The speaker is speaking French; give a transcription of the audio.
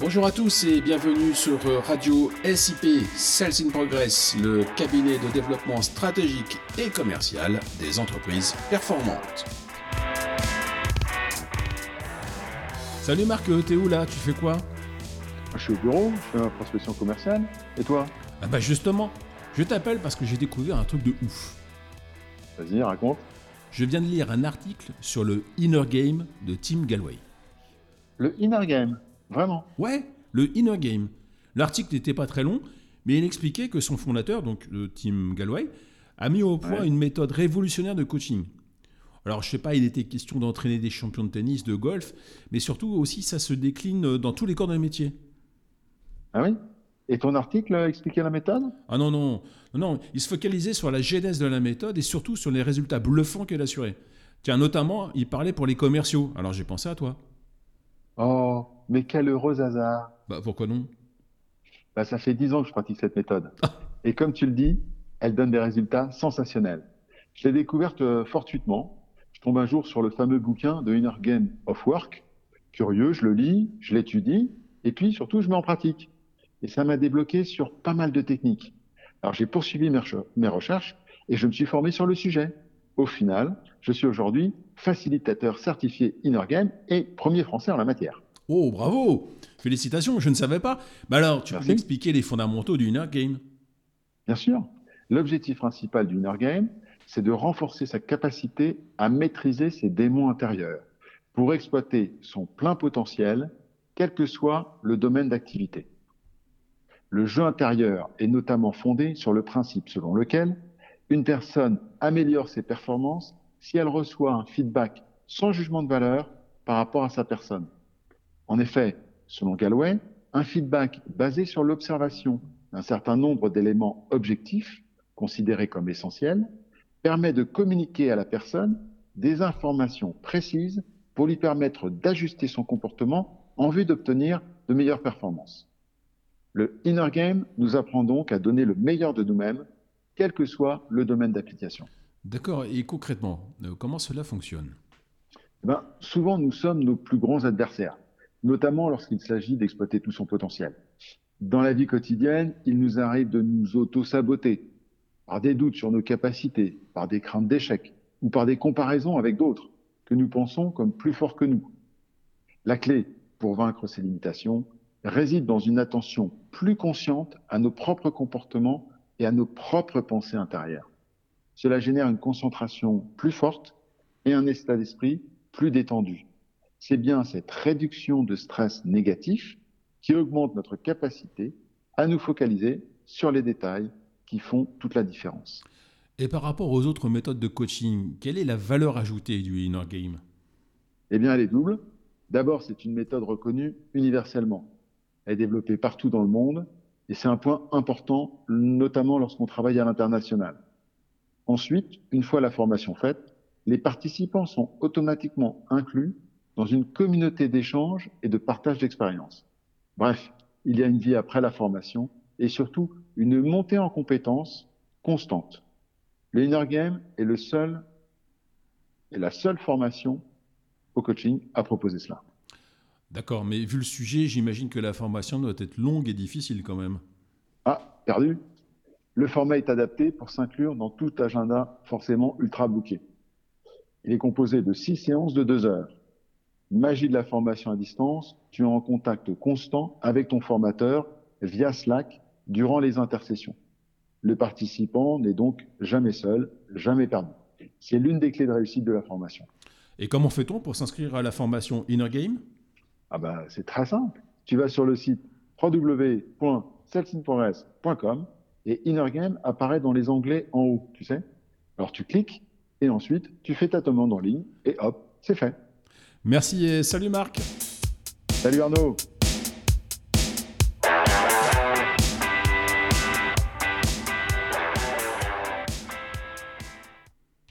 Bonjour à tous et bienvenue sur Radio SIP Sales in Progress, le cabinet de développement stratégique et commercial des entreprises performantes. Salut Marc, t'es où là? Tu fais quoi? Je suis au bureau, je fais ma prospection commerciale. Et toi? Ah bah justement, je t'appelle parce que j'ai découvert un truc de ouf. Vas-y, raconte. Je viens de lire un article sur le Inner Game de Tim Galway. Le Inner Game? Vraiment Ouais, le Inner Game. L'article n'était pas très long, mais il expliquait que son fondateur, donc le Tim Galway, a mis au point une méthode révolutionnaire de coaching. Alors, je sais pas, il était question d'entraîner des champions de tennis, de golf, mais surtout aussi, ça se décline dans tous les corps de métier. Ah oui? Et ton article expliquait la méthode? Ah non, non, non, non, il se focalisait sur la genèse de la méthode et surtout sur les résultats bluffants qu'elle assurait. Tiens, notamment, il parlait pour les commerciaux. Alors, j'ai pensé à toi. Mais quel heureux hasard. Bah, pourquoi non? Bah, Ça fait dix ans que je pratique cette méthode. Et comme tu le dis, elle donne des résultats sensationnels. Je l'ai découverte euh, fortuitement. Je tombe un jour sur le fameux bouquin de Inner Game of Work. Curieux, je le lis, je l'étudie, et puis surtout, je mets en pratique. Et ça m'a débloqué sur pas mal de techniques. Alors j'ai poursuivi mes recherches et je me suis formé sur le sujet. Au final, je suis aujourd'hui facilitateur certifié Inner Game et premier français en la matière. Oh, bravo Félicitations, je ne savais pas. Mais alors, tu peux m'expliquer les fondamentaux du Inner Game? Bien sûr. L'objectif principal du Inner Game, c'est de renforcer sa capacité à maîtriser ses démons intérieurs pour exploiter son plein potentiel, quel que soit le domaine d'activité. Le jeu intérieur est notamment fondé sur le principe selon lequel une personne améliore ses performances si elle reçoit un feedback sans jugement de valeur par rapport à sa personne. En effet, selon Galloway, un feedback basé sur l'observation d'un certain nombre d'éléments objectifs considérés comme essentiels permet de communiquer à la personne des informations précises pour lui permettre d'ajuster son comportement en vue d'obtenir de meilleures performances. Le Inner Game nous apprend donc à donner le meilleur de nous-mêmes quel que soit le domaine d'application. D'accord, et concrètement, euh, comment cela fonctionne? Eh ben, Souvent, nous sommes nos plus grands adversaires, notamment lorsqu'il s'agit d'exploiter tout son potentiel. Dans la vie quotidienne, il nous arrive de nous auto-saboter par des doutes sur nos capacités, par des craintes d'échec ou par des comparaisons avec d'autres que nous pensons comme plus forts que nous. La clé pour vaincre ces limitations réside dans une attention plus consciente à nos propres comportements et à nos propres pensées intérieures. Cela génère une concentration plus forte et un état d'esprit plus détendu. C'est bien cette réduction de stress négatif qui augmente notre capacité à nous focaliser sur les détails qui font toute la différence. Et par rapport aux autres méthodes de coaching, quelle est la valeur ajoutée du Inner Game? Eh bien, elle est double. D'abord, c'est une méthode reconnue universellement. Elle est développée partout dans le monde et c'est un point important, notamment lorsqu'on travaille à l'international. Ensuite, une fois la formation faite, les participants sont automatiquement inclus dans une communauté d'échange et de partage d'expériences. Bref, il y a une vie après la formation et surtout une montée en compétences constante. Le Inner Game est le seul et la seule formation au coaching à proposer cela. D'accord, mais vu le sujet, j'imagine que la formation doit être longue et difficile quand même. Ah, perdu. Le format est adapté pour s'inclure dans tout agenda forcément ultra booké. Il est composé de six séances de deux heures. Magie de la formation à distance, tu es en contact constant avec ton formateur via Slack durant les intersessions. Le participant n'est donc jamais seul, jamais perdu. C'est l'une des clés de réussite de la formation. Et comment fait-on pour s'inscrire à la formation Inner Game? Ah bah, c'est très simple. Tu vas sur le site www.celsinprogress.com et Inner Game apparaît dans les onglets en haut, tu sais. Alors tu cliques et ensuite tu fais ta demande en ligne et hop, c'est fait. Merci et salut Marc. Salut Arnaud.